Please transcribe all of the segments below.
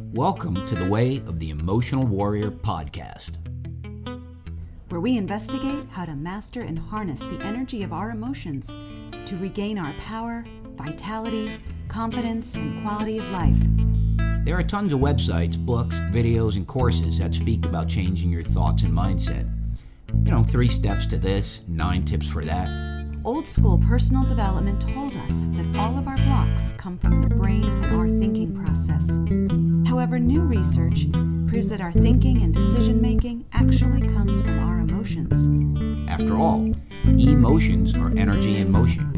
Welcome to the Way of the Emotional Warrior podcast, where we investigate how to master and harness the energy of our emotions to regain our power, vitality, confidence, and quality of life. There are tons of websites, books, videos, and courses that speak about changing your thoughts and mindset. You know, three steps to this, nine tips for that. Old school personal development told us that all of our blocks come from the brain However, new research proves that our thinking and decision making actually comes from our emotions. After all, emotions are energy in motion.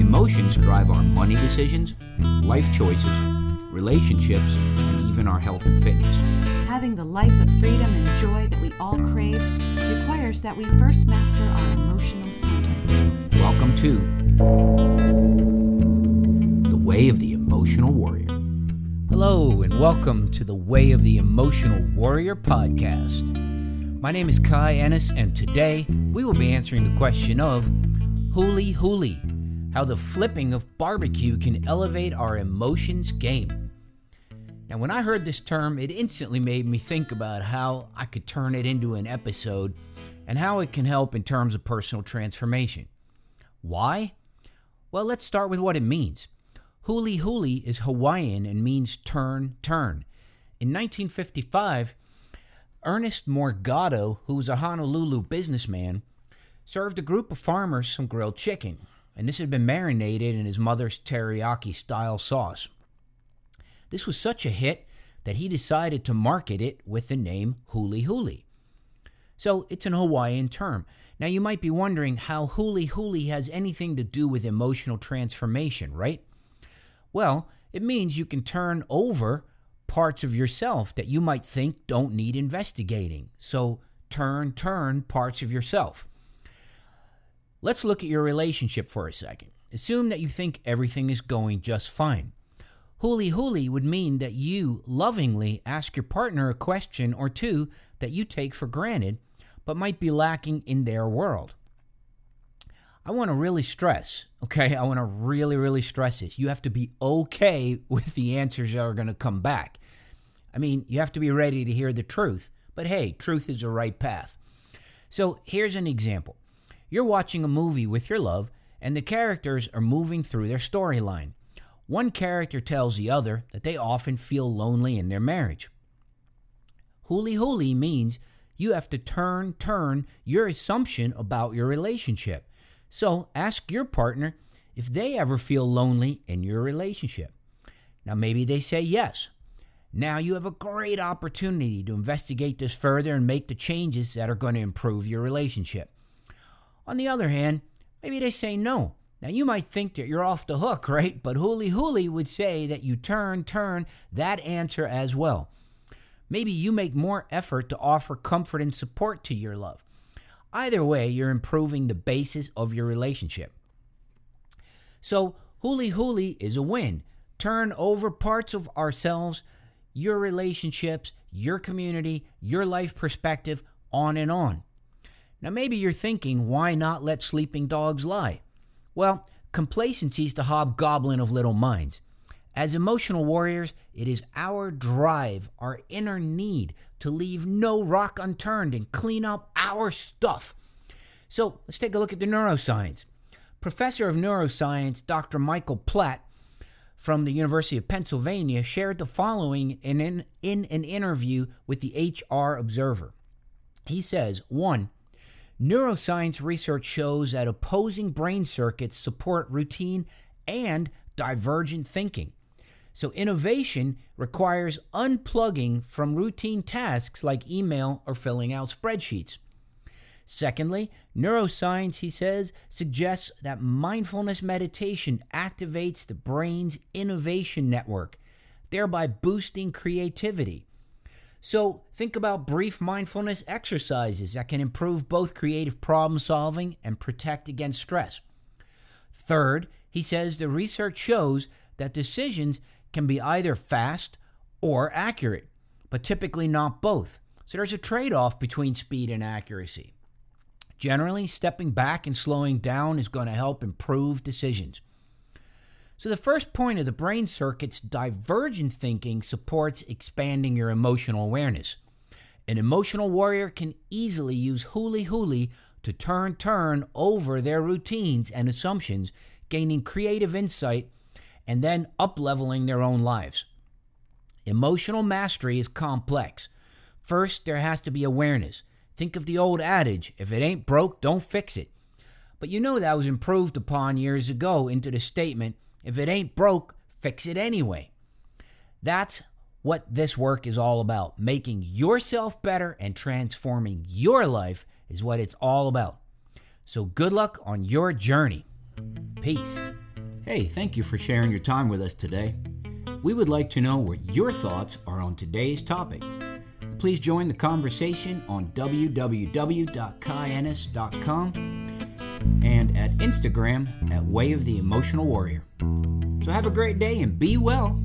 Emotions drive our money decisions, life choices, relationships, and even our health and fitness. Having the life of freedom and joy that we all crave requires that we first master our emotional center. Welcome to The Way of the Emotional Warrior. Hello, and welcome to the Way of the Emotional Warrior podcast. My name is Kai Ehnes, and today we will be answering the question of Huli Huli, how the flipping of barbecue can elevate our emotions game. Now, when I heard this term, it instantly made me think about how I could turn it into an episode and how it can help in terms of personal transformation. Why? Well, let's start with what it means. Huli Huli is Hawaiian and means turn, turn. In 1955, Ernest Morgado, who was a Honolulu businessman, served a group of farmers some grilled chicken, and this had been marinated in his mother's teriyaki style sauce. This was such a hit that he decided to market it with the name Huli Huli. So it's an Hawaiian term. Now you might be wondering how Huli Huli has anything to do with emotional transformation, right? Well, it means you can turn over parts of yourself that you might think don't need investigating. So turn, turn parts of yourself. Let's look at your relationship for a second. Assume that you think everything is going just fine. Huli huli would mean that you lovingly ask your partner a question or two that you take for granted, but might be lacking in their world. I want to really stress, okay? I want to really, really stress this. You have to be okay with the answers that are going to come back. I mean, you have to be ready to hear the truth, but hey, truth is the right path. So here's an example you're watching a movie with your love, and the characters are moving through their storyline. One character tells the other that they often feel lonely in their marriage. Huli huli means you have to turn, turn your assumption about your relationship. So ask your partner if they ever feel lonely in your relationship. Now, maybe they say yes. Now you have a great opportunity to investigate this further and make the changes that are going to improve your relationship. On the other hand, maybe they say no. Now you might think that you're off the hook, right? But Huli Huli would say that you turn, turn that answer as well. Maybe you make more effort to offer comfort and support to your love. Either way, you're improving the basis of your relationship. So, Huli Huli is a win. Turn over parts of ourselves, your relationships, your community, your life perspective, on and on. Now, maybe you're thinking, why not let sleeping dogs lie? Well, complacency is the hobgoblin of little minds. As emotional warriors, it is our drive, our inner need to leave no rock unturned and clean up our stuff. So let's take a look at the neuroscience. Professor of neuroscience Dr. Michael Platt from the University of Pennsylvania shared the following in an, in an interview with the HR Observer. He says, one, neuroscience research shows that opposing brain circuits support routine and divergent thinking. So, innovation requires unplugging from routine tasks like email or filling out spreadsheets. Secondly, neuroscience, he says, suggests that mindfulness meditation activates the brain's innovation network, thereby boosting creativity. So, think about brief mindfulness exercises that can improve both creative problem solving and protect against stress. Third, he says the research shows that decisions can be either fast or accurate, but typically not both. So there's a trade off between speed and accuracy. Generally, stepping back and slowing down is going to help improve decisions. So, the first point of the brain circuit's divergent thinking supports expanding your emotional awareness. An emotional warrior can easily use huli huli to turn turn over their routines and assumptions, gaining creative insight and then upleveling their own lives. Emotional mastery is complex. First, there has to be awareness. Think of the old adage if it ain't broke, don't fix it. But you know that was improved upon years ago into the statement if it ain't broke, fix it anyway. That's what this work is all about. Making yourself better and transforming your life is what it's all about. So good luck on your journey. Peace. Hey, thank you for sharing your time with us today. We would like to know what your thoughts are on today's topic. Please join the conversation on www.kaiehnes.com and at Instagram at Way of the Emotional Warrior. So have a great day and be well.